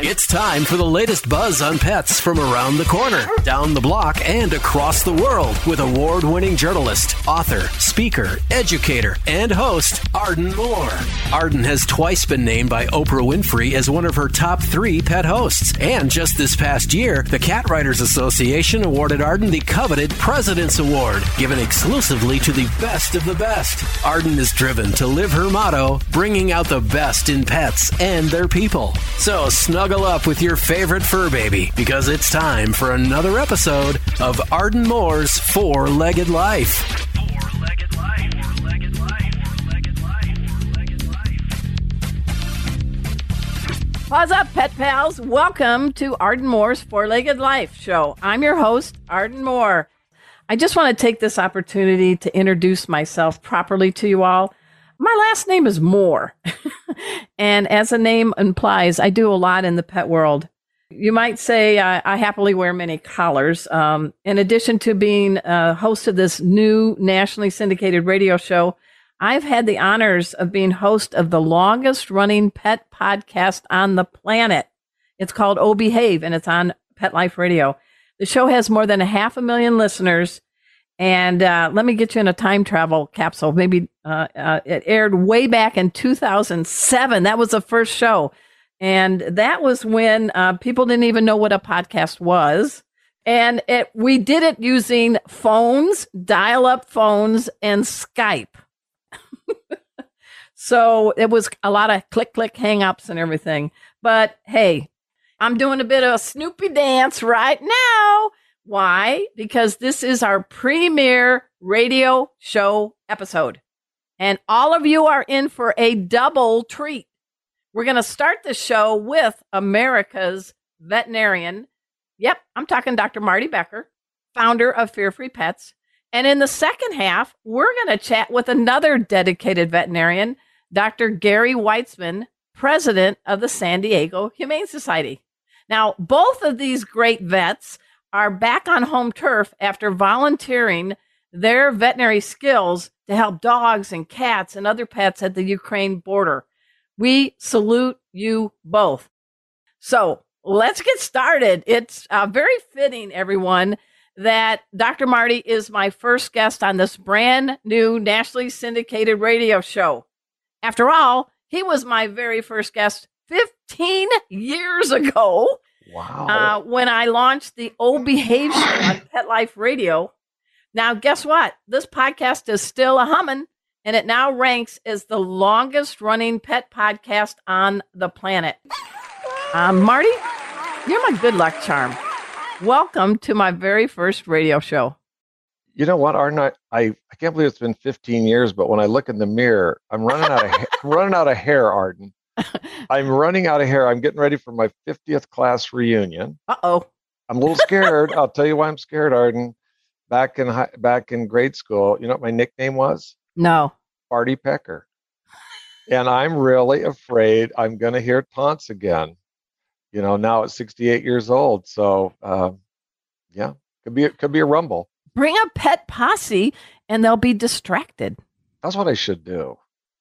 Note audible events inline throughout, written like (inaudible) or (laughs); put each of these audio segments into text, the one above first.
time. It's time for the latest buzz on pets from around the corner, down the block, and across the world with award winning journalist, author, speaker, educator, and host Arden Moore. Arden has twice been named by Oprah Winfrey as one of her top three pet hosts. And just this past year, the Cat Writers Association awarded Arden the coveted President's Award, given exclusively to the best of the best. Arden is driven to live her motto, bringing out the best in pets and their people. So snuggle up with your favorite fur baby because it's time for another episode of Arden Moore's Four Legged Life. Pause up, pet pals. Welcome to Arden Moore's Four Legged Life show. I'm your host, Arden Moore. I just want to take this opportunity to introduce myself properly to you all. My last name is Moore. (laughs) and as the name implies, I do a lot in the pet world. You might say I, I happily wear many collars. Um, in addition to being a host of this new nationally syndicated radio show, I've had the honors of being host of the longest running pet podcast on the planet. It's called Oh Behave and it's on Pet Life Radio. The show has more than a half a million listeners. And uh, let me get you in a time travel capsule. Maybe uh, uh, it aired way back in 2007. That was the first show. And that was when uh, people didn't even know what a podcast was. And it, we did it using phones, dial up phones, and Skype. (laughs) so it was a lot of click, click, hang ups and everything. But hey, I'm doing a bit of a Snoopy dance right now. Why? Because this is our premiere radio show episode. And all of you are in for a double treat. We're going to start the show with America's veterinarian. Yep, I'm talking Dr. Marty Becker, founder of Fear Free Pets. And in the second half, we're going to chat with another dedicated veterinarian, Dr. Gary Weitzman, president of the San Diego Humane Society. Now, both of these great vets are back on home turf after volunteering their veterinary skills to help dogs and cats and other pets at the Ukraine border. We salute you both. So let's get started. It's uh, very fitting, everyone, that Dr. Marty is my first guest on this brand new nationally syndicated radio show. After all, he was my very first guest 15 years ago. Wow. Uh, when I launched the Old behavior on (laughs) Pet Life Radio. Now, guess what? This podcast is still a humming, and it now ranks as the longest running pet podcast on the planet. Um, Marty, you're my good luck charm. Welcome to my very first radio show. You know what, Arden? I, I, I can't believe it's been 15 years, but when I look in the mirror, I'm running out of ha- (laughs) running out of hair, Arden. (laughs) I'm running out of hair. I'm getting ready for my 50th class reunion. Uh oh. I'm a little scared. (laughs) I'll tell you why I'm scared, Arden. Back in high, back in grade school, you know what my nickname was? No. Party Pecker. And I'm really afraid I'm going to hear taunts again. You know, now at 68 years old. So, uh, yeah, could be could be a rumble. Bring a pet posse, and they'll be distracted. That's what I should do.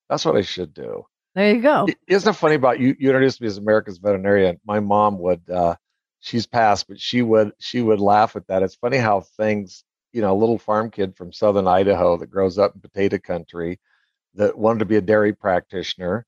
That's what I should do. There you go. Isn't it funny about you? You introduced me as America's veterinarian. My mom would. Uh, she's passed, but she would. She would laugh at that. It's funny how things. You know, a little farm kid from southern Idaho that grows up in potato country, that wanted to be a dairy practitioner,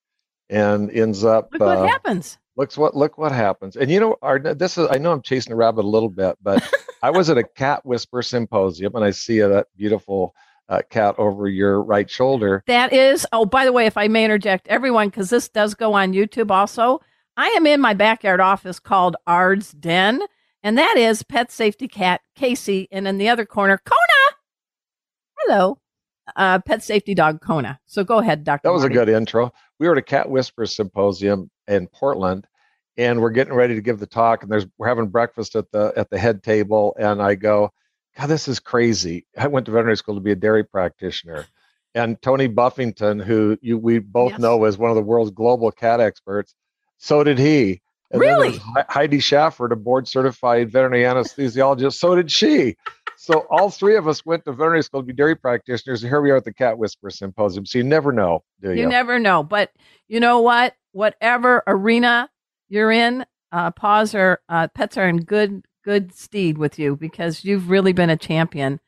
and ends up. Look what uh, happens. Looks what look what happens. And you know, our, this is. I know I'm chasing a rabbit a little bit, but I was at a (laughs) cat whisper symposium, and I see that beautiful uh, cat over your right shoulder. That is, oh, by the way, if I may interject, everyone, because this does go on YouTube also, I am in my backyard office called Ard's Den, and that is pet safety cat Casey, and in the other corner, Kona. Hello, uh, pet safety dog Kona. So go ahead, Doctor. That was Marty. a good intro. We were at a cat whisper symposium in Portland, and we're getting ready to give the talk, and there's we're having breakfast at the at the head table, and I go, God, this is crazy. I went to veterinary school to be a dairy practitioner. And Tony Buffington, who you we both Yes. know is one of the world's global cat experts, so did he. And then Really? there's Heidi Shafford, a board certified veterinary anesthesiologist, so did she. So all three of us went to veterinary school to be dairy practitioners, and here we are at the Cat Whisperer Symposium. So you never know, do you? You never know, but you know what? Whatever arena you're in, uh, paws are uh, pets are in good good steed with you because you've really been a champion.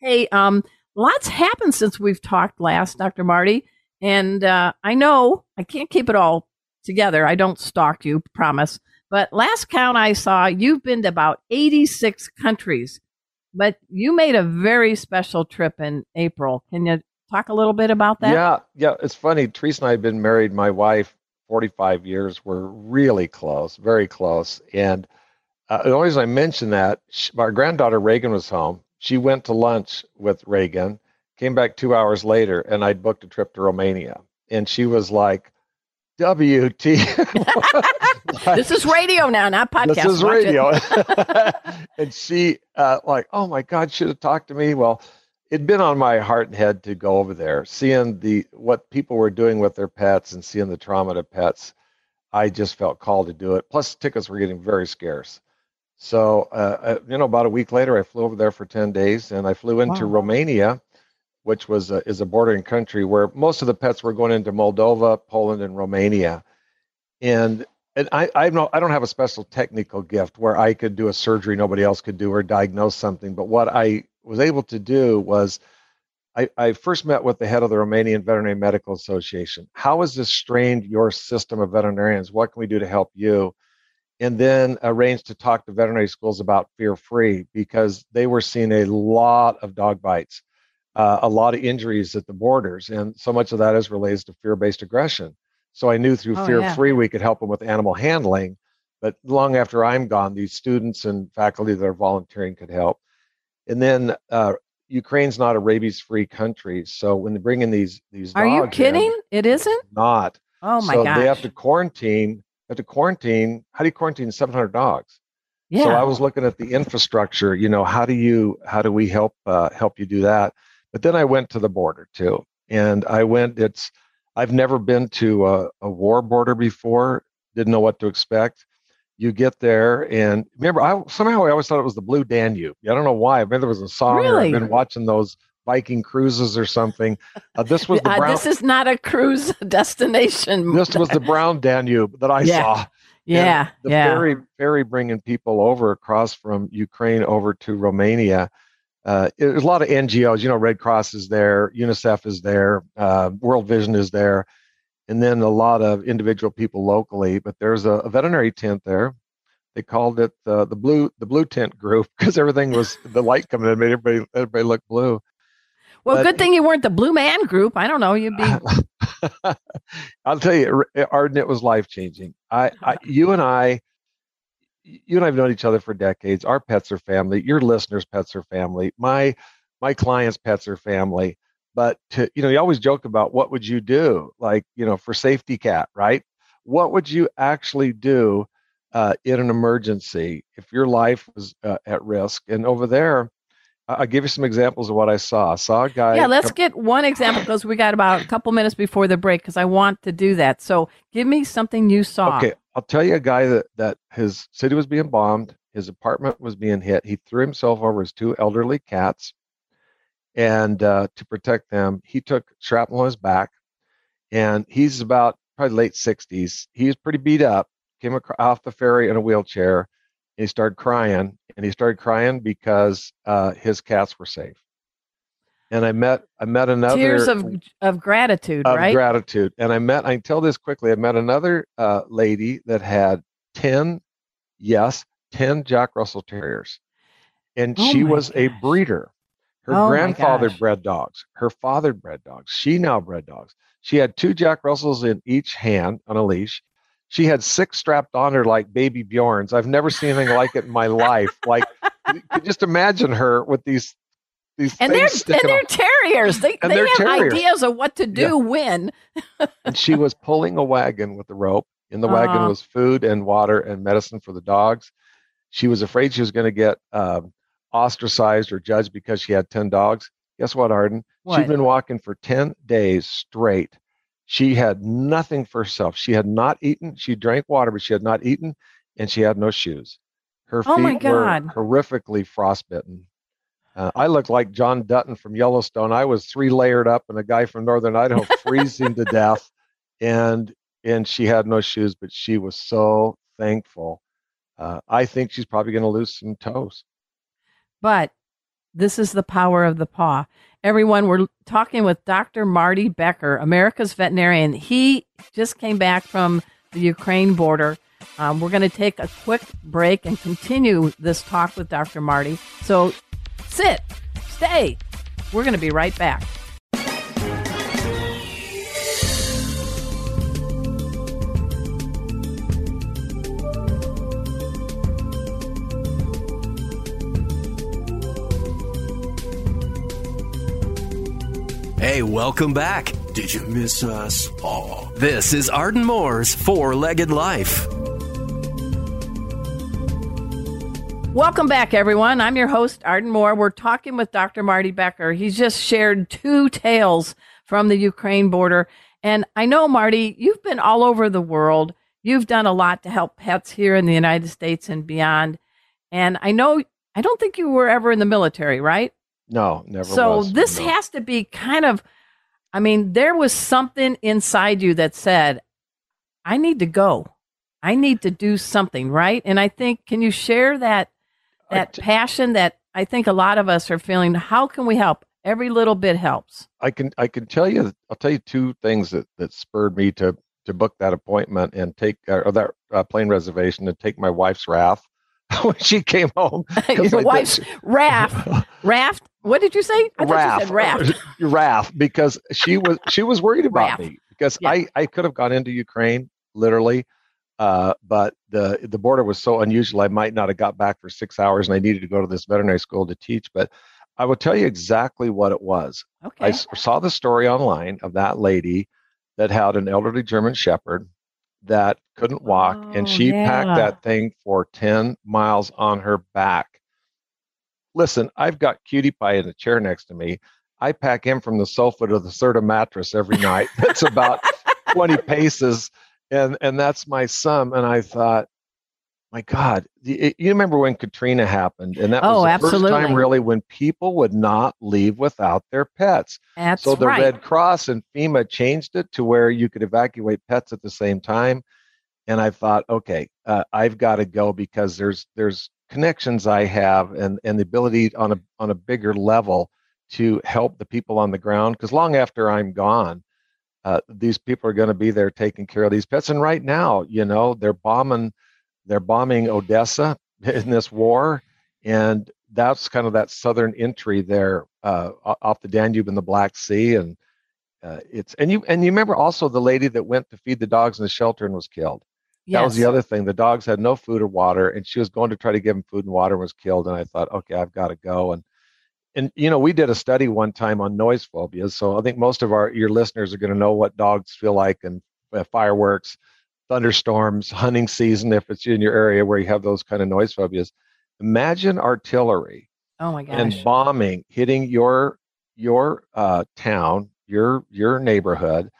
Hey, um, lots happened since we've talked last, Dr. Marty, and uh, I know I can't keep it all together. I don't stalk you, promise. But last count I saw, you've been to about 86 countries. But you made a very special trip in April. Can you talk a little bit about that? Yeah, yeah. It's funny. Teresa and I have been married. My wife, 45 years. We're really close, very close. And uh, the only reason I mention that, she, our granddaughter Reagan was home. She went to lunch with Reagan, came back two hours later, and I'd booked a trip to Romania. And she was like, WT. (laughs) this is radio now, not (laughs) podcast. This is radio. (laughs) and she, uh, like, oh my God, should have talked to me. Well, it'd been on my heart and head to go over there, seeing the what people were doing with their pets and seeing the trauma to pets. I just felt called to do it. Plus, tickets were getting very scarce. So, uh, uh, you know, about a week later, I flew over there for ten days, and I flew into wow. Romania, which was a, is a bordering country where most of the pets were going into Moldova, Poland, and Romania. And and I I don't I don't have a special technical gift where I could do a surgery nobody else could do or diagnose something. But what I was able to do was I, I, first met with the head of the Romanian Veterinary Medical Association. How has this strained your system of veterinarians? What can we do to help you? And then arranged to talk to veterinary schools about fear free because they were seeing a lot of dog bites, uh, a lot of injuries at the borders. And so much of that is related to fear based aggression. So I knew through oh, fear free yeah. we could help them with animal handling. But long after I'm gone, these students and faculty that are volunteering could help. And then uh, Ukraine's not a rabies-free country, so when they bring in these these, are you kidding? In, it isn't. Not. Oh my god. so gosh. they have to quarantine. To quarantine. How do you quarantine 700 dogs? Yeah. So I was looking at the infrastructure. You know, how do you how do we help uh, help you do that? But then I went to the border too, and I went. It's I've never been to a, a war border before. Didn't know what to expect you get there and remember I somehow I always thought it was the Blue Danube. I don't know why. I Maybe there was a song really? I've been watching those Viking cruises or something. Uh, this was (laughs) the uh, brown, this is not a cruise (laughs) destination. (laughs) This was the brown Danube that I yeah. saw. Yeah, the yeah. ferry ferry bringing people over across from Ukraine over to Romania. Uh, there's a lot of NGOs. You know, Red Cross is there, UNICEF is there, uh, World Vision is there and then a lot of individual people locally. But there's a, a veterinary tent there. They called it uh, the blue the blue tent group because everything was the light coming in made everybody everybody look blue. Well, but, good thing you weren't the blue man group. I don't know. You'd be. (laughs) I'll tell you, Arden, it was life changing. I, I, you and I, you and I have known each other for decades. Our pets are family. Your listeners' pets are family. My my clients' pets are family but to you know you always joke about what would you do like you know for safety cat right what would you actually do uh, in an emergency if your life was uh, at risk and over there i'll give you some examples of what i saw i saw a guy yeah let's come- get one example because we got about a couple minutes before the break because i want to do that so give me something you saw okay i'll tell you a guy that that his city was being bombed his apartment was being hit he threw himself over his two elderly cats and uh, to protect them, he took shrapnel on his back, and he's about probably late 60s. He was pretty beat up. Came off the ferry in a wheelchair. He started crying, and he started crying because uh, his cats were safe. And I met I met another tears of of gratitude, of right? Gratitude. And I met I tell this quickly. I met another uh, lady that had ten, yes, ten Jack Russell Terriers, and oh she was gosh. a breeder. Her oh grandfather bred dogs. Her father bred dogs. She now bred dogs. She had two Jack Russells in each hand on a leash. She had six strapped on her like baby Bjorns. I've never seen anything like it in my life. Like, just imagine her with these these and they're and they're terriers. They and they have terriers. ideas of what to do yeah. when. (laughs) and she was pulling a wagon with the rope. In the wagon uh, was food and water and medicine for the dogs. She was afraid she was going to get um, ostracized or judged because she had 10 dogs. Guess what, Arden? What? She'd been walking for 10 days straight. She had nothing for herself. She had not eaten. She drank water, but she had not eaten, and she had no shoes. Her oh feet were horrifically frostbitten. Uh, I looked like John Dutton from Yellowstone. I was three layered up, and a guy from Northern Idaho (laughs) freezing to death. And and she had no shoes, but she was so thankful uh, I think she's probably going to lose some toes. But this is the power of the paw. Everyone, we're talking with Dr. Marty Becker, America's veterinarian. He just came back from the Ukraine border. Um, we're going to take a quick break and continue this talk with Dr. Marty. So sit, stay. We're going to be right back. Hey, welcome back. Did you miss us? Oh. This is Arden Moore's Four Legged Life. Welcome back, everyone. I'm your host, Arden Moore. We're talking with Dr. Marty Becker. He's just shared two tales from the Ukraine border. And I know, Marty, you've been all over the world. You've done a lot to help pets here in the United States and beyond. And I know, I don't think you were ever in the military, right? No, never. So was. this No. has to be kind of, I mean, there was something inside you that said, I need to go. I need to do something, right? And I think, can you share that that t- passion that I think a lot of us are feeling? How can we help? Every little bit helps. I can I can tell you I'll tell you two things that that spurred me to to book that appointment and take uh, or that uh, plane reservation and take my wife's wrath (laughs) when she came home. (laughs) I Your wife's raft, (laughs) raft. What did you say? I thought wrath, you said raft. wrath, because she was she was worried about Wrath. me because Yeah. I I could have gone into Ukraine literally, uh, but the the border was so unusual. I might not have got back for six hours, and I needed to go to this veterinary school to teach. But I will tell you exactly what it was. I Okay. s- saw the story online of that lady that had an elderly German Shepherd that couldn't walk, Oh, and she packed that thing for 10 miles on her back. Listen, I've got Cutie Pie in the chair next to me. I pack him from the sofa to the Serta mattress every night. (laughs) That's about 20 paces, and and that's my son. And I thought, my God, y- you remember when Katrina happened, and that was Oh, the first time really when people would not leave without their pets. That's So the right. Red Cross and FEMA changed it to where you could evacuate pets at the same time. And I thought, okay, uh, I've got to go because there's there's connections I have and and the ability on a on a bigger level to help the people on the ground. Because long after I'm gone, uh, these people are going to be there taking care of these pets. And right now, you know, they're bombing they're bombing Odessa (laughs) in this war, and that's kind of that southern entry there uh, off the Danube and the Black Sea, and uh, it's and you and you remember also the lady that went to feed the dogs in the shelter and was killed. That was the other thing. The dogs had no food or water, and she was going to try to give them food and water and was killed. And I thought, okay, I've got to go. And and you know, we did a study one time on noise phobias. So I think most of our your listeners are going to know what dogs feel like and uh, fireworks, thunderstorms, hunting season if it's in your area where you have those kind of noise phobias. Imagine artillery Oh my gosh. and bombing hitting your your uh, town, your your neighborhood,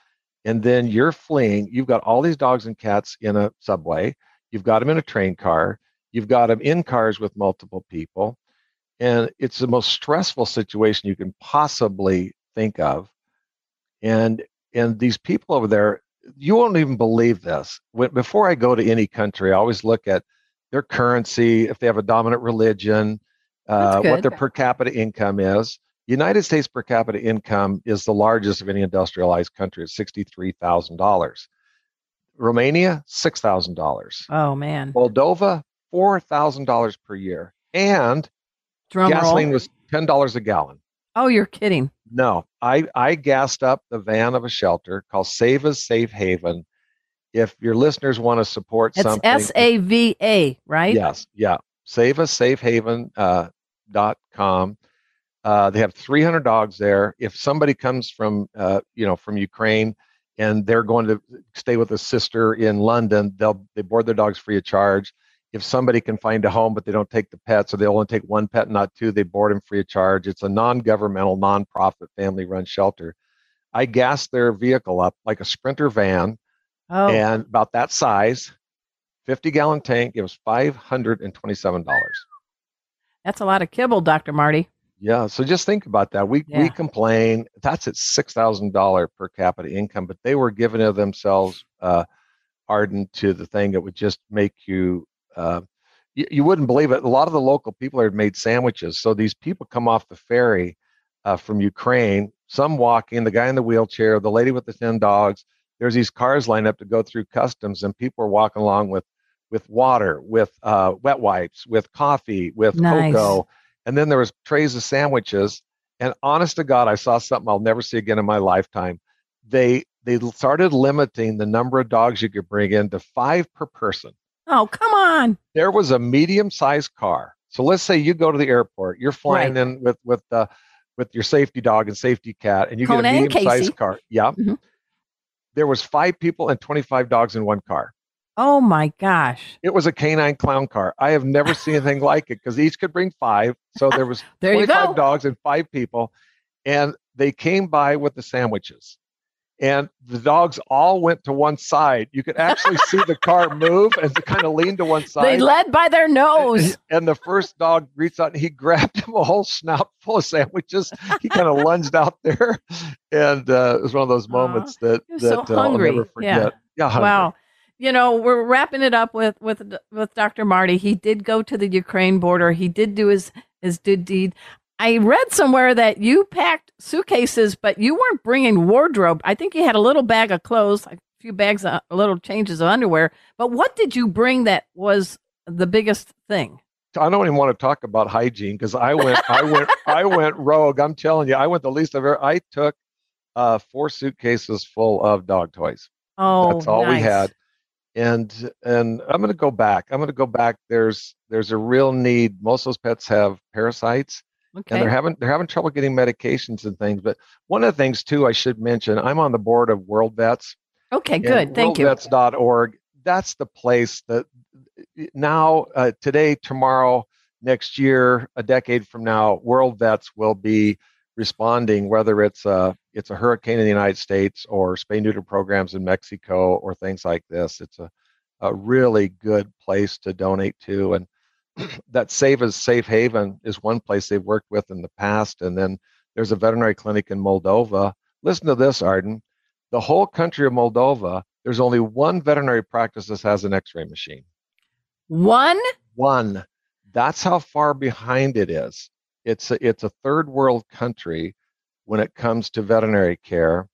and then you're fleeing. You've got all these dogs and cats in a subway. You've got them in a train car. You've got them in cars with multiple people, and it's the most stressful situation you can possibly think of. And and these people over there, you won't even believe this. When, before I go to any country, I always look at their currency, if they have a dominant religion, uh, what their per capita income is. United States per capita income is the largest of any industrialized country at sixty-three thousand dollars. Romania, six thousand dollars. oh man. Moldova, four thousand dollars per year, and Drum gasoline roll. was ten dollars a gallon. Oh, you're kidding. No, I I gassed up the van of a shelter called Save Us Safe Haven. If your listeners want to support It's something, S A V A, right? Yes, yeah. Save us safehaven uh, dot com. Uh, they have 300 dogs there. If somebody comes from uh, you know from Ukraine and they're going to stay with a sister in London, they'll they board their dogs free of charge. If somebody can find a home but they don't take the pets, or they only take one pet, not two, they board them free of charge. It's a non-governmental, non-profit, family-run shelter. I gassed their vehicle up like a Sprinter van Oh, and about that size, 50 gallon tank. It was $527. that's a lot of kibble, Dr. Marty. Yeah. So just think about that. We, Yeah. we complain that's at $6,000 per capita income, but they were giving of themselves uh, Arden to the thing that would just make you uh, you, you, wouldn't believe it. A lot of the local people had made sandwiches. So these people come off the ferry uh, from Ukraine, some walking, the guy in the wheelchair, the lady with the 10 dogs. There's these cars lined up to go through customs, and people are walking along with with water, with uh, wet wipes, with coffee, with nice. cocoa, and then there was trays of sandwiches. And honest to God, I saw something I'll never see again in my lifetime. They they started limiting the number of dogs you could bring in to five per person. Oh, come on. There was a medium sized car. So let's say you go to the airport, you're flying right. in with with the uh, with your safety dog and safety cat, and you Kona get a medium sized car. Yeah. Mm-hmm. There was five people and 25 dogs in one car. Oh my gosh. It was a canine clown car. I have never seen anything (laughs) like it because each could bring five. So there was (laughs) there 25 dogs and five people. And they came by with the sandwiches. And the dogs all went to one side. You could actually see the car (laughs) move and kind of lean to one side. They led by their nose. (laughs) And the first dog reached out and he grabbed him a whole snout full of sandwiches. He kind of (laughs) lunged out there. And uh, it was one of those moments uh, that, that so uh, I'll never forget. Yeah. yeah wow you know, we're wrapping it up with with with Dr. Marty. He did go to the Ukraine border. He did do his his good deed. I read somewhere that you packed suitcases, but you weren't bringing wardrobe. I think you had a little bag of clothes, a few bags, of, a little changes of underwear. But what did you bring that was the biggest thing? I don't even want to talk about hygiene because I went, I went, I went rogue. I'm telling you, I went the least I've ever. I took uh, four suitcases full of dog toys. Oh, that's all nice. we had and and i'm going to go back i'm going to go back there's there's a real need most of those pets have parasites okay. and they're having they're having trouble getting medications and things but one of the things too i should mention i'm on the board of world vets okay good thank you worldvets.org that's the place that now uh, today tomorrow next year a decade from now world vets will be responding, whether it's a it's a hurricane in the United States or spay neuter programs in Mexico or things like this. It's a, a really good place to donate to. And (clears throat) that Save as Safe Haven is one place they've worked with in the past. And then there's a veterinary clinic in Moldova. Listen to this, Arden. The whole country of Moldova, there's only one veterinary practice that has an x ray machine. One? One. That's how far behind it is it's a, it's a third world country when it comes to veterinary care.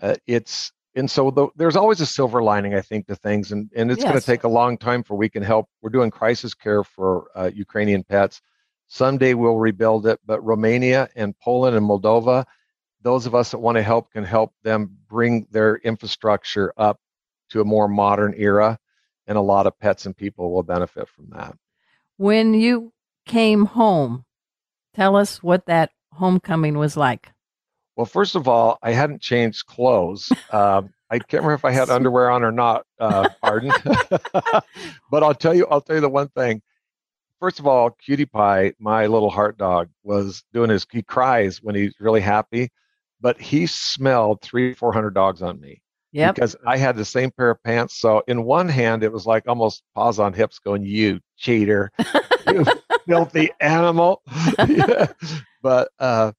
Uh, it's and so the, there's always a silver lining, I think, to things, and and it's yes. going to take a long time for we can help. We're doing crisis care for uh, Ukrainian pets. Someday we'll rebuild it, but Romania and Poland and Moldova, those of us that want to help can help them bring their infrastructure up to a more modern era, and a lot of pets and people will benefit from that. When you came home Tell us what that homecoming was like. Well, first of all, I hadn't changed clothes. Uh, I can't remember if I had (laughs) underwear on or not, uh, Arden. (laughs) but I'll tell you, I'll tell you the one thing. First of all, Cutie Pie, my little heart dog, was doing his. He cries when he's really happy, but he smelled three, four hundred dogs on me. Yeah. Because I had the same pair of pants. So in one hand, it was like almost paws on hips, going, "You cheater, you (laughs) filthy animal. yeah. But uh,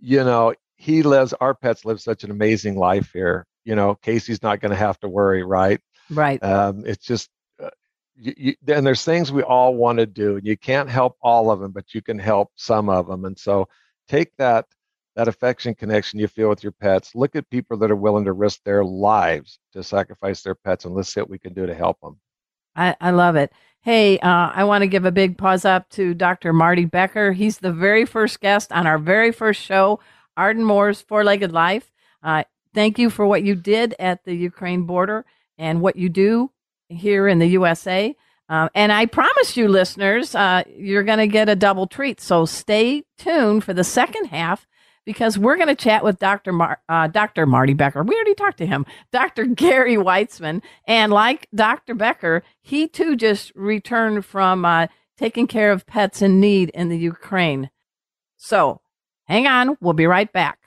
you know, he lives. Our pets live such an amazing life here. You know, Casey's not going to have to worry, right? Right. Um, it's just. Uh, you, you, and there's things we all want to do, and you can't help all of them, but you can help some of them. And so, take that that affection connection you feel with your pets. Look at people that are willing to risk their lives to sacrifice their pets, and let's see what we can do to help them. I, I love it. Hey, uh, I want to give a big pause up to Dr. Marty Becker. He's the very first guest on our very first show, Arden Moore's Four Legged Life. Uh, thank you for what you did at the Ukraine border and what you do here in the USA. Uh, and I promise you, listeners, uh, you're going to get a double treat. So stay tuned for the second half because we're going to chat with Dr. Mar- uh, Dr. Marty Becker. We already talked to him, Dr. (laughs) Gary Weitzman. And like Dr. Becker, he too just returned from uh, taking care of pets in need in the Ukraine. So hang on, we'll be right back.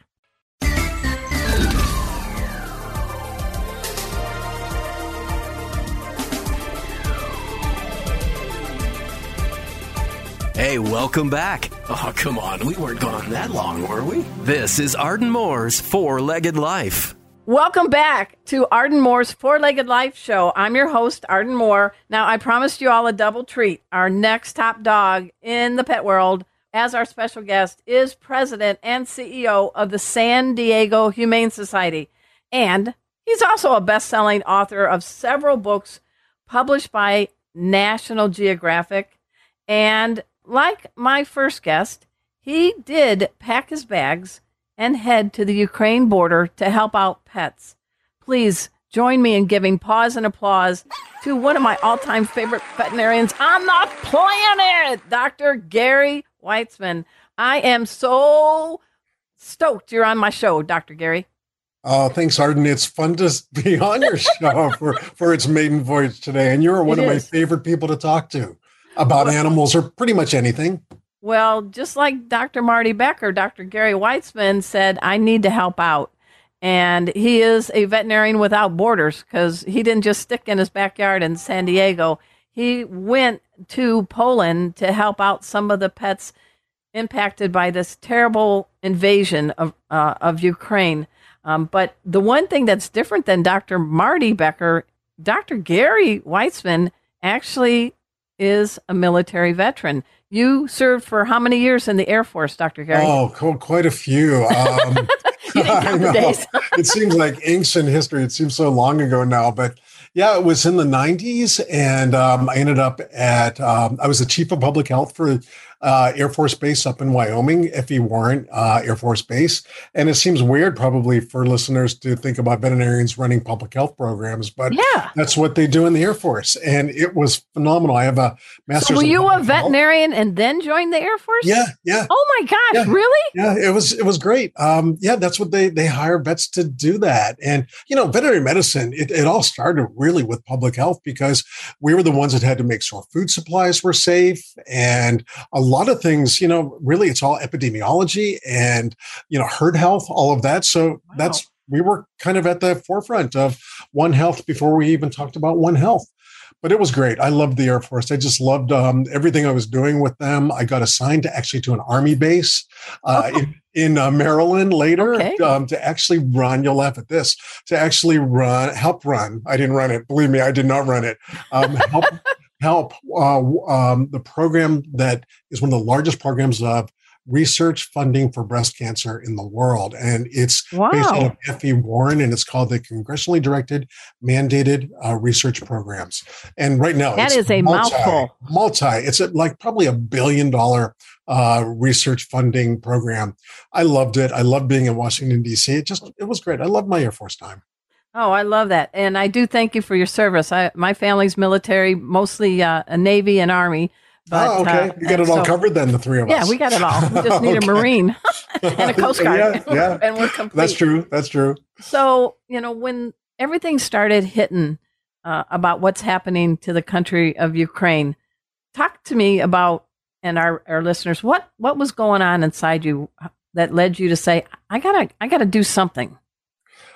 Hey, welcome back. Oh, come on. We weren't gone that long, were we? This is Arden Moore's Four Legged Life. Welcome back to Arden Moore's Four Legged Life Show. I'm your host, Arden Moore. Now, I promised you all a double treat. Our next top dog in the pet world, as our special guest, is president and CEO of the San Diego Humane Society. And he's also a best selling author of several books published by National Geographic. And like my first guest, he did pack his bags and head to the Ukraine border to help out pets. Please join me in giving pause and applause to one of my all time favorite veterinarians on the planet, Dr. Gary Weitzman. I am so stoked you're on my show, Dr. Gary. Oh, thanks, Arden. It's fun to be (laughs) on your show for, for its maiden voyage today. And you're one it of is. my favorite people to talk to about well, animals or pretty much anything. Well, just like Dr. Marty Becker, Dr. Gary Weitzman said, I need to help out. And he is a veterinarian without borders because he didn't just stick in his backyard in San Diego. He went to Poland to help out some of the pets impacted by this terrible invasion of, uh, of Ukraine. Um, but the one thing that's different than Dr. Marty Becker, Dr. Gary Weitzman actually is a military veteran. You served for how many years in the Air Force, Dr. Gary? Oh, quite a few. Um, (laughs) it seems like ancient history. It seems so long ago now, but yeah, it was in the 90s. And um, I ended up at, um, I was the chief of public health for uh, Air Force Base up in Wyoming, F.E. Warren uh, Air Force Base. And it seems weird, probably, for listeners to think about veterinarians running public health programs, but yeah. that's what they do in the Air Force. And it was phenomenal. I have a master's. So were you a veterinarian health. and then joined the Air Force? Yeah, yeah. Oh my gosh, yeah. really? Yeah, it was it was great. Um, yeah, that's what they they hire vets to do that. And you know, veterinary medicine, it, it all started really with public health because we were the ones that had to make sure food supplies were safe and a lot of things, you know, really it's all epidemiology and, you know, herd health, all of that. So wow. that's, we were kind of at the forefront of One Health before we even talked about One Health. But it was great. I loved the Air Force. I just loved um, everything I was doing with them. I got assigned to actually to an Army base uh, oh. in, in uh, Maryland later okay. um, to actually run. You'll laugh at this. To actually run, help run. I didn't run it. Believe me, I did not run it. Um, help (laughs) help uh, um, the program that is one of the largest programs of research funding for breast cancer in the world. And it's wow. based on of F.E. Warren, and it's called the Congressionally Directed Medical uh, Research Programs. And right now, that is a multi, mouthful. Multi, it's a, like probably a billion dollar uh, research funding program. I loved it. I loved being in Washington, D.C. It just, it was great. I loved my Air Force time. Oh, I love that, and I do thank you for your service. I, my family's military, mostly uh, a Navy and Army. But, oh, okay. Uh, you got it all so, covered then, the three of us. Yeah, we got it all. We just need (laughs) okay. a Marine (laughs) and a Coast Guard. yeah, yeah. (laughs) and we're complete. That's true. That's true. So, you know, when everything started hitting uh, about what's happening to the country of Ukraine, talk to me about, and our, our listeners, what, what was going on inside you that led you to say, I gotta, I gotta do something?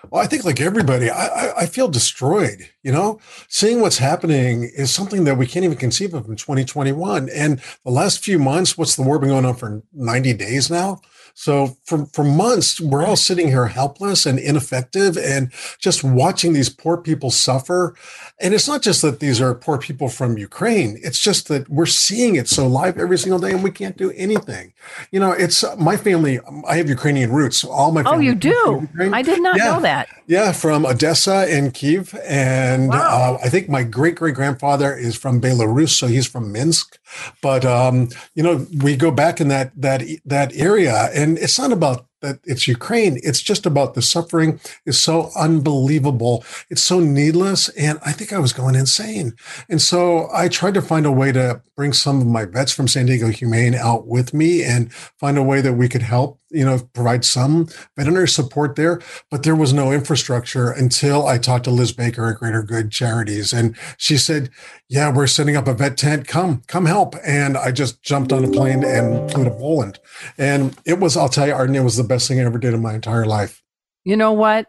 Well, I think like everybody, I, I, I, feel destroyed. You know, seeing what's happening is something that we can't even conceive of in 2021. And the last few months, what's the war been going on for 90 days now? So for, for months, we're all sitting here helpless and ineffective and just watching these poor people suffer. And it's not just that these are poor people from Ukraine. It's just that we're seeing it so live every single day and we can't do anything. You know, it's my family. I have Ukrainian roots. So all my Oh, you do? I did not yeah. know that. Yeah. From Odessa and Kiev. And wow. uh, I think my great great grandfather is from Belarus. So he's from Minsk. But, um, you know, we go back in that, that, that area and it's not about that it's Ukraine. It's just about the suffering is so unbelievable. It's so needless. And I think I was going insane. And so I tried to find a way to bring some of my vets from San Diego Humane out with me and find a way that we could help, you know, provide some veterinary support there. But there was no infrastructure until I talked to Liz Baker at Greater Good Charities. And she said, Yeah, we're setting up a vet tent. Come, come help. And I just jumped on a plane and flew to Poland. And it was, I'll tell you, Arden, it was the best thing I ever did in my entire life. You know what?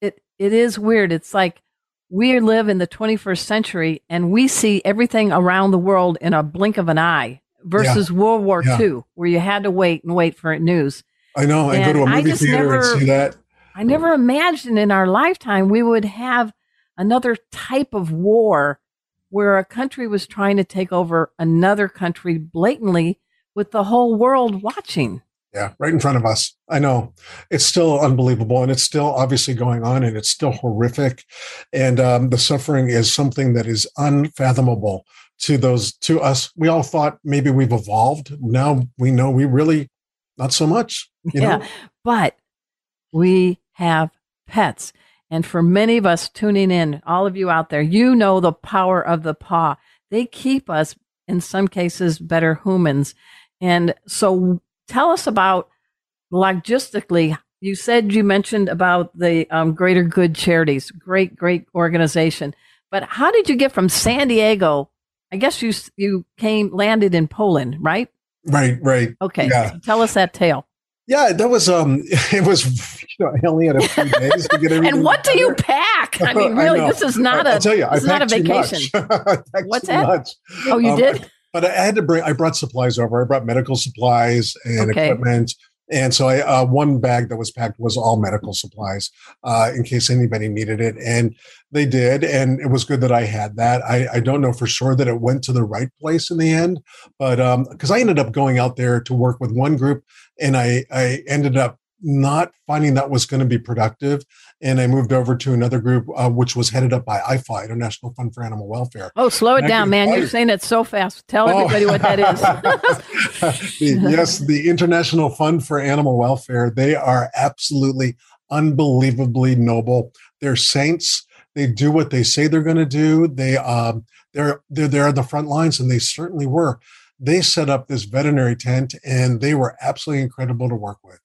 It it is weird. It's like we live in the 21st century and we see everything around the world in a blink of an eye versus yeah. World War yeah. II, where you had to wait and wait for news. I know. I go to a movie theater never, and see that. I never imagined in our lifetime we would have another type of war where a country was trying to take over another country blatantly with the whole world watching. Yeah, right in front of us. I know it's still unbelievable, and it's still obviously going on, and it's still horrific, and um, the suffering is something that is unfathomable to those to us. We all thought maybe we've evolved. Now we know we really not so much. yeah, know? but we have pets, and for many of us tuning in, all of you out there, you know the power of the paw. They keep us, in some cases, better humans. And so tell us about logistically. You said you mentioned about the um, Greater Good Charities, great, great organization. But how did you get from San Diego? I guess you you came landed in Poland, right? Right, right. Okay, yeah. so tell us that tale. Yeah, that was um, (laughs) it was you know, I only had a few days to get (laughs) everything. and what do you pack? (laughs) I mean, really, I this is not I, a. I'll tell you, I not a vacation. What's that? Much. Oh, you um, did but I had to bring. I brought supplies over. I brought medical supplies and okay. equipment. And so I, uh, one bag that was packed was all medical supplies uh, in case anybody needed it. And they did. And it was good that I had that. I, I don't know for sure that it went to the right place in the end, but because um, I ended up going out there to work with one group and I, I ended up not finding that was going to be productive. And I moved over to another group, uh, which was headed up by IFAW, International Fund for Animal Welfare. Oh, slow it down, man. You're saying it so fast. Tell oh. everybody what that is. (laughs) (laughs) yes, the International Fund for Animal Welfare. They are absolutely unbelievably noble. They're saints. They do what they say they're going to do. They, um, they're, they're there on the front lines, and they certainly were. They set up this veterinary tent, and they were absolutely incredible to work with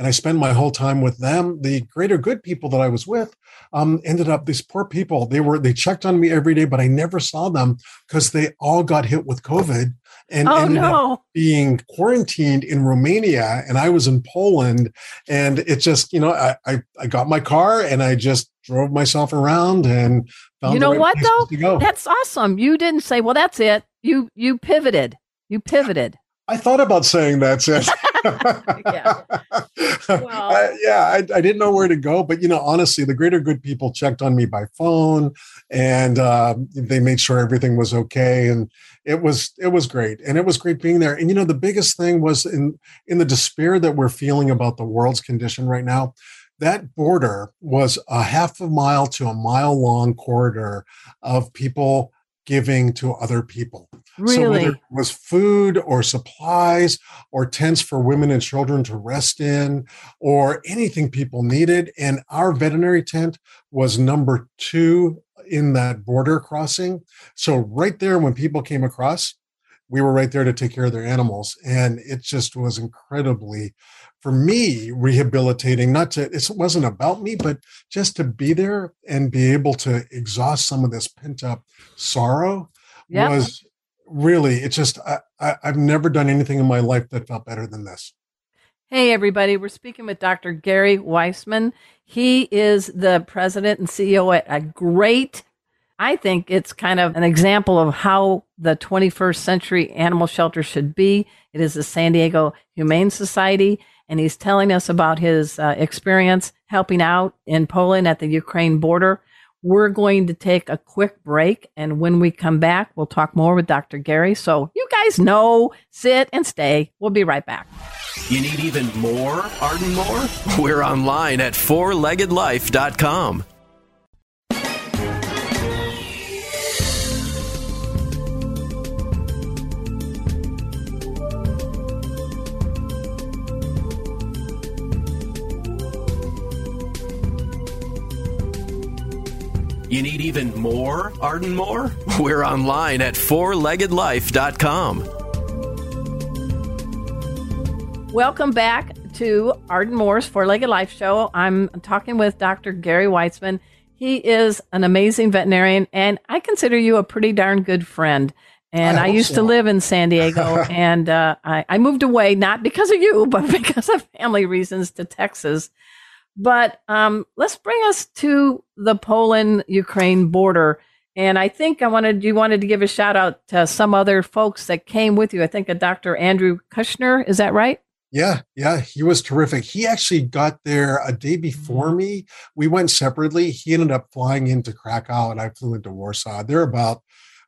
and I spent my whole time with them. The greater good people that I was with um, ended up these poor people. They were they checked on me every day, but I never saw them because they all got hit with COVID and oh, ended no. up being quarantined in Romania, and I was in Poland. And it just you know I I, I got my car and I just drove myself around and found you know right what though that's awesome. You didn't say well that's it. You you pivoted. You pivoted. I thought about saying that, Sis. (laughs) yeah. Well, I, yeah, I, I, didn't know where to go, but you know, honestly, the greater good people checked on me by phone, and uh, they made sure everything was okay, and it was it was great, and it was great being there. And you know, the biggest thing was in in the despair that we're feeling about the world's condition right now. That border was a half a mile to a mile long corridor of people giving to other people. Really? So whether it was food or supplies or tents for women and children to rest in or anything people needed. And our veterinary tent was number two in that border crossing. So right there, when people came across, we were right there to take care of their animals. And it just was incredibly for me rehabilitating not to it wasn't about me but just to be there and be able to exhaust some of this pent up sorrow yep. was really it's just I, I, i've never done anything in my life that felt better than this Hey, everybody. We're speaking with Dr. Gary Weitzman. He is the president and CEO at a great, I think it's kind of an example of how the 21st century animal shelter should be. It is the San Diego Humane Society and he's telling us about his uh, experience helping out in Poland at the Ukraine border. We're going to take a quick break, and when we come back, we'll talk more with Dr. Gary. So you guys know, sit and stay. We'll be right back. You need even more Arden Moore? We're online at fourleggedlife.com. You need even more Arden Moore? (laughs) We're online at fourleggedlife.com. Welcome back to Arden Moore's Four Legged Life Show. I'm talking with Dr. Gary Weitzman. He is an amazing veterinarian, and I consider you a pretty darn good friend. And I, I used so. to live in San Diego, (laughs) and uh, I, I moved away not because of you, (laughs) but because of family reasons to Texas. But um, let's bring us to the Poland Ukraine border. And I think I wanted you wanted to give a shout out to some other folks that came with you. I think a Dr. Andrew Kushner, is that right? Yeah, yeah, he was terrific. He actually got there a day before Mm-hmm. me. We went separately. He ended up flying into Krakow, and I flew into Warsaw. They're about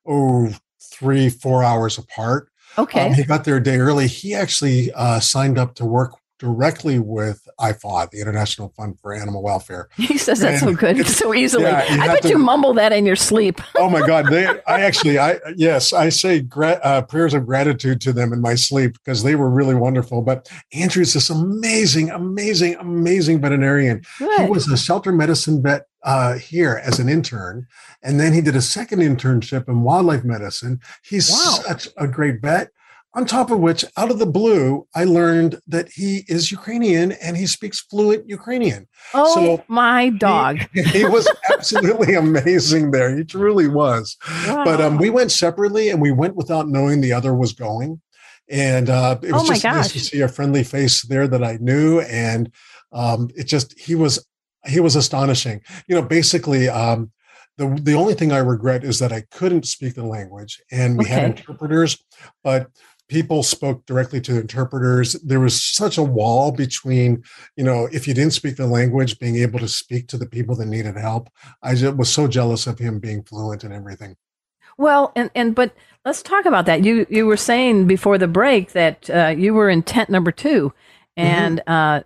oh three, four hours apart. Okay. Um, he got there a day early. He actually uh, signed up to work directly with IFAW, the International Fund for Animal Welfare. (laughs) he says that so good, so easily. yeah, I bet to- you mumble that in your sleep. (laughs) Oh my God! They, I (laughs) actually, I yes, I say gra- uh, prayers of gratitude to them in my sleep because they were really wonderful. But Andrew is this amazing, amazing, amazing veterinarian. He was a shelter medicine vet uh, here as an intern, and then he did a second internship in wildlife medicine. He's Wow. such a great vet. On top of which, out of the blue, I learned that he is Ukrainian and he speaks fluent Ukrainian. oh so my dog. He, (laughs) he was absolutely (laughs) amazing there. He truly was. But um, we went separately and we went without knowing the other was going. And uh, it was Oh just nice to see a friendly face there that I knew. And um, it just, he was, he was astonishing. You know, basically, um, the, the only thing I regret is that I couldn't speak the language and we had interpreters, but people spoke directly to the interpreters. There was such a wall between, you know, if you didn't speak the language, being able to speak to the people that needed help. I just was so jealous of him being fluent and everything. Well, and and but let's talk about that. You you were saying before the break that uh, you were in tent number two, Mm-hmm. and uh,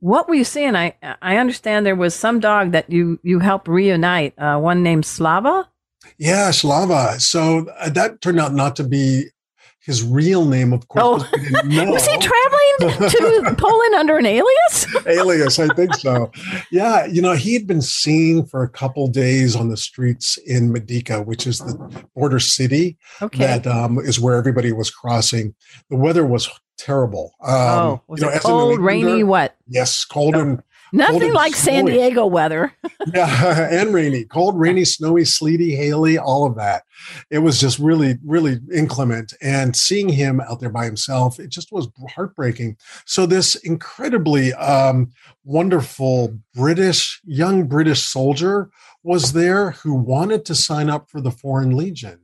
what were you seeing? I I understand there was some dog that you you helped reunite. Uh, one named Slava. Yeah, Slava. So uh, that turned out not to be his real name, of course. Oh. 'cause we know. Was he traveling (laughs) to Poland under an alias? alias i think so yeah you know he had been seen for a couple days on the streets in Medyka which is the border city Okay. that um, is where everybody was crossing the weather was terrible um, oh, was you know, it cold, rainy, what? yes cold and Nothing like San. Diego weather. (laughs) yeah, and rainy, cold, rainy, snowy, sleety, haily, all of that. It was just really, really inclement. And seeing him out there by himself, it just was heartbreaking. So this incredibly um, wonderful British, young British soldier was there who wanted to sign up for the Foreign Legion.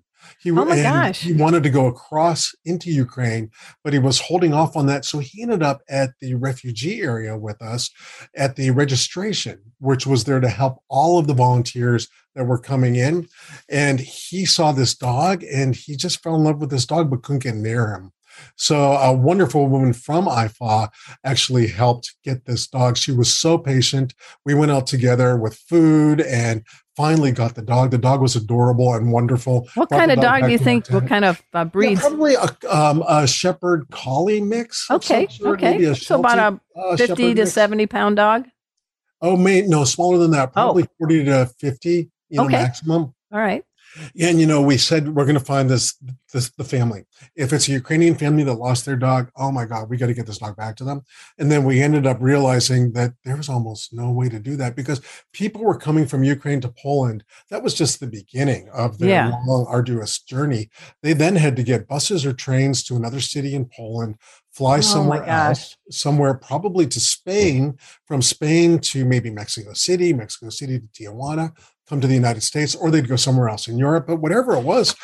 He, Oh my gosh. he wanted to go across into Ukraine, but he was holding off on that. So he ended up at the refugee area with us at the registration, which was there to help all of the volunteers that were coming in. And he saw this dog and he just fell in love with this dog, but couldn't get near him. So a wonderful woman from IFAW actually helped get this dog. She was so patient. We went out together with food and finally got the dog. The dog was adorable and wonderful. What Brought kind of dog do you think? What kind of uh, Yeah, probably a, um, a shepherd collie mix. Okay, sort, okay. So about a uh, Fifty to mix. seventy pound dog. Oh, may no smaller than that. Probably forty to fifty. You know, Okay. maximum. All right. And you know, we said we're going to find this, this the family. If it's a Ukrainian family that lost their dog, oh my God, we got to get this dog back to them. And then we ended up realizing that there was almost no way to do that because people were coming from Ukraine to Poland. That was just the beginning of their Yeah. long, arduous journey. They then had to get buses or trains to another city in Poland, fly Oh, somewhere else, somewhere probably to Spain, from Spain to maybe Mexico City, Mexico City to Tijuana, come to the United States, or they'd go somewhere else in Europe. But whatever it was,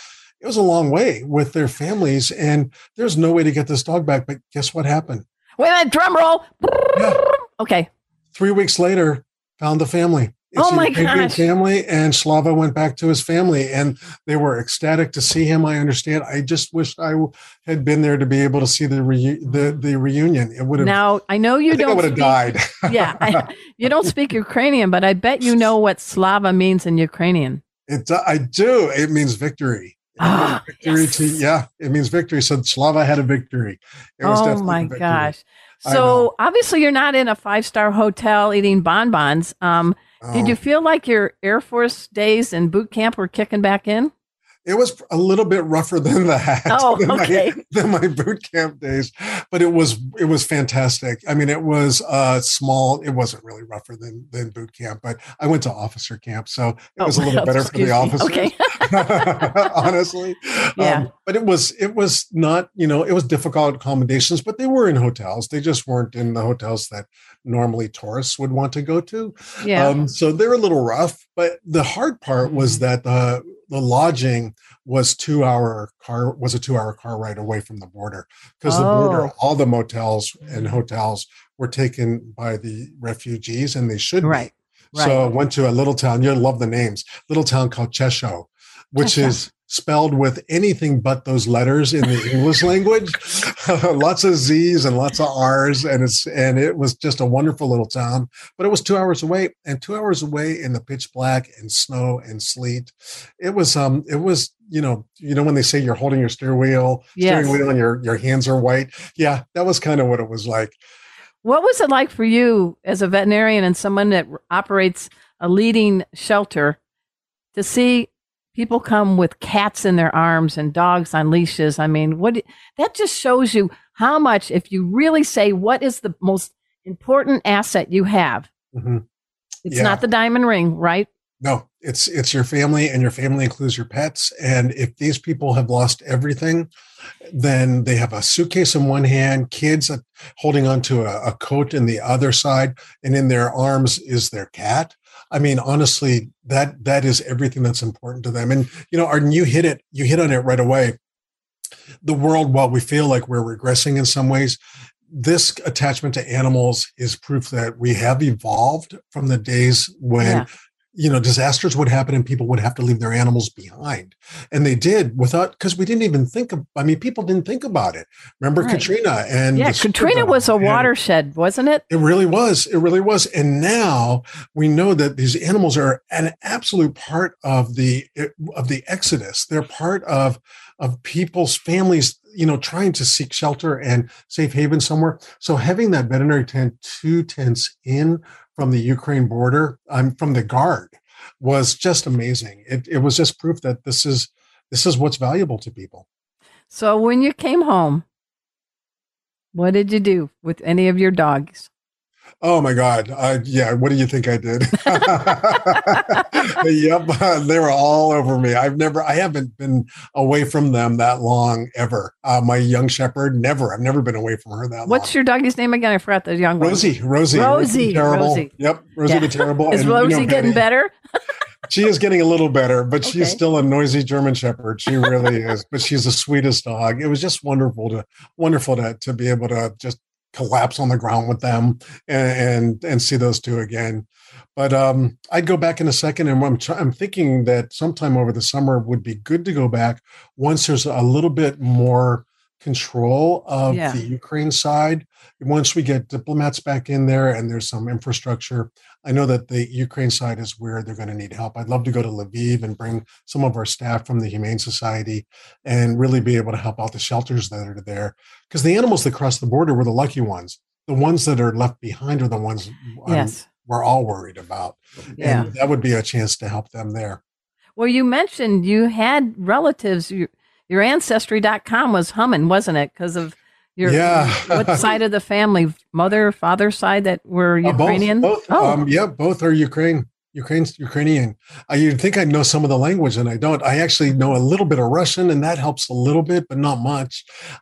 it was a long way with their families, and there's no way to get this dog back. But guess what happened? Wait a minute. Drum roll. Yeah. Okay. Three weeks later, found the family. Oh my Ukrainian gosh. Family and Slava went back to his family, and they were ecstatic to see him. I understand. I just wished I had been there to be able to see the reu- the the reunion. It would have. Now I know you I don't. would have died. (laughs) yeah, I, you don't speak Ukrainian, but I bet you know what Slava means in Ukrainian. It, I do. It means victory. It means Ah, victory yes. to yeah. It means victory. So Slava had a victory. It was Oh definitely my victory. gosh! So obviously you're not in a five star hotel eating bonbons. Um, Did Oh. you feel like your Air Force days and boot camp were kicking back in? It was a little bit rougher than (laughs) that. Oh, than my- than my boot camp days, but it was it was fantastic. I mean, it was uh, small. It wasn't really rougher than than boot camp, but I went to officer camp, so it was a Oh, little (laughs) better for the me. officers. Okay. (laughs) honestly Yeah. um, but it was it was not you know it was difficult accommodations but they were in hotels they just weren't in the hotels that normally tourists would want to go to Yeah. um, so they're a little rough but the hard part was Mm-hmm. that the the lodging was two hour car was a two hour car ride away from the border because the border Oh. all the motels and mm. hotels were taken by the refugees and they should Right. be. So I went to a little town. You'll love the names. Little town called Chesho, which Chesho. is spelled with anything but those letters in the English (laughs) language. (laughs) lots of Z's and lots of R's, and it's and it was just a wonderful little town. But it was two hours away, and two hours away in the pitch black and snow and sleet. It was um, it was you know you know when they say you're holding your steering wheel, Yes. steering wheel, and your your hands are white. Yeah, that was kind of what it was like. What was it like for you as a veterinarian and someone that operates a leading shelter to see people come with cats in their arms and dogs on leashes? I mean, what that just shows you how much if you really say what is the most important asset you have. Mhm. It's Yeah. not the diamond ring, right? No, it's it's your family, and your family includes your pets. And if these people have lost everything, then they have a suitcase in one hand, kids holding onto a, a coat in the other side, and in their arms is their cat. I mean, honestly, that that is everything that's important to them. And you know, Arden, you hit it, you hit on it right away. The world, while we feel like we're regressing in some ways, this attachment to animals is proof that we have evolved from the days when Yeah. You know disasters would happen and people would have to leave their animals behind. And they did without because we didn't even think of i mean people didn't think about it. Remember Right. katrina and Yeah, Katrina was a watershed, wasn't it? it really was it really was. And now we know that these animals are an absolute part of the eh, of the exodus. They're part of of people's families you know trying to seek shelter and safe haven somewhere. So having that veterinary tent two tents in from the ukraine border i'm from the guard was just amazing it, it was just proof that this is this is what's valuable to people So when you came home, what did you do with any of your dogs? Oh my God. Uh, yeah. What do you think I did? (laughs) yep. (laughs) they were all over me. I've never, I haven't been away from them that long ever. Uh, my young shepherd, never. I've never been away from her that long. What's your doggy's name again? I forgot the young one. Rosie, Rosie, Rosie, terrible. Rosie. Yep, Rosie Yeah. the terrible. Is And, you know, Rosie getting better? She is getting a little better, but she's Okay. still a noisy German Shepherd. She really is. But she's the sweetest dog. It was just wonderful to wonderful to to be able to just collapse on the ground with them and and, and see those two again. But um, I'd go back in a second, and I'm I'm thinking that sometime over the summer would be good to go back once there's a little bit more control of Yeah. the Ukraine side. Once we get diplomats back in there and there's some infrastructure, I know that the Ukraine side is where they're going to need help. I'd love to go to Lviv and bring some of our staff from the Humane Society and really be able to help out the shelters that are there. Because the animals that cross the border were the lucky ones. The ones that are left behind are the ones um, Yes. we're all worried about. Yeah. And that would be a chance to help them there. Well, you mentioned you had relatives. Your, your ancestry.com was humming, wasn't it? Because of your Yeah. what (laughs) side of the family, mother, father side that were Uh, both- Ukrainian? Both, oh, um, yeah, both are Ukraine. Ukraine's Ukrainian. I you'd think I'd know some of the language, and I don't. I actually know a little bit of Russian, and that helps a little bit, but not much.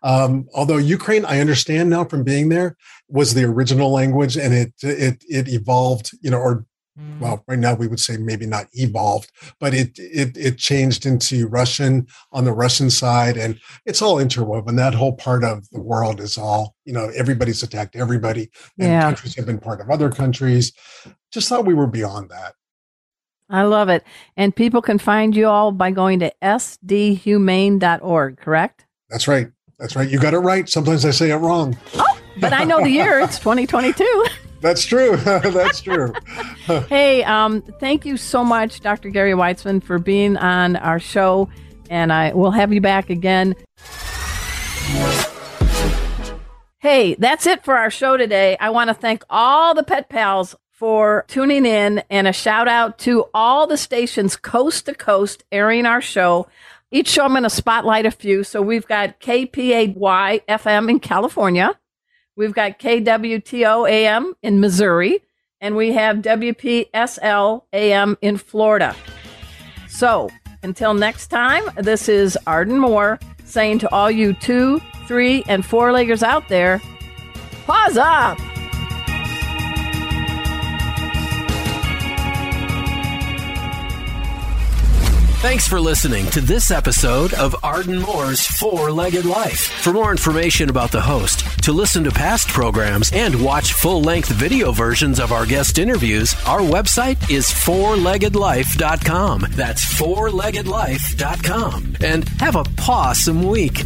Um, although Ukraine, I understand now from being there, was the original language, and it it it evolved. You know, or Mm-hmm. well, right now we would say maybe not evolved, but it it it changed into Russian on the Russian side, and it's all interwoven. That whole part of the world is all you know. Everybody's attacked everybody, and Yeah. countries have been part of other countries. Just thought we were beyond that. I love it. And people can find you all by going to sdhumane.org, correct? That's right. That's right. You got it right. Sometimes I say it wrong. Oh, But I know the year, it's (laughs) 2022. That's true. (laughs) That's true. (laughs) Hey, um, thank you so much, Dr. Gary Weitzman, for being on our show. And I will have you back again. Hey, that's it for our show today. I want to thank all the pet pals for tuning in and a shout out to all the stations coast to coast airing our show. Each show I'm going to spotlight a few. So we've got KPAY FM in California. We've got KWTO AM in Missouri and we have WPSL AM in Florida. So until next time, this is Arden Moore saying to all you two, three, and four leggers out there, paws up. Thanks for listening to this episode of Arden Moore's Four Legged Life. For more information about the host, to listen to past programs, and watch full length video versions of our guest interviews, our website is fourleggedlife.com. That's fourleggedlife.com. And have a pawsome week.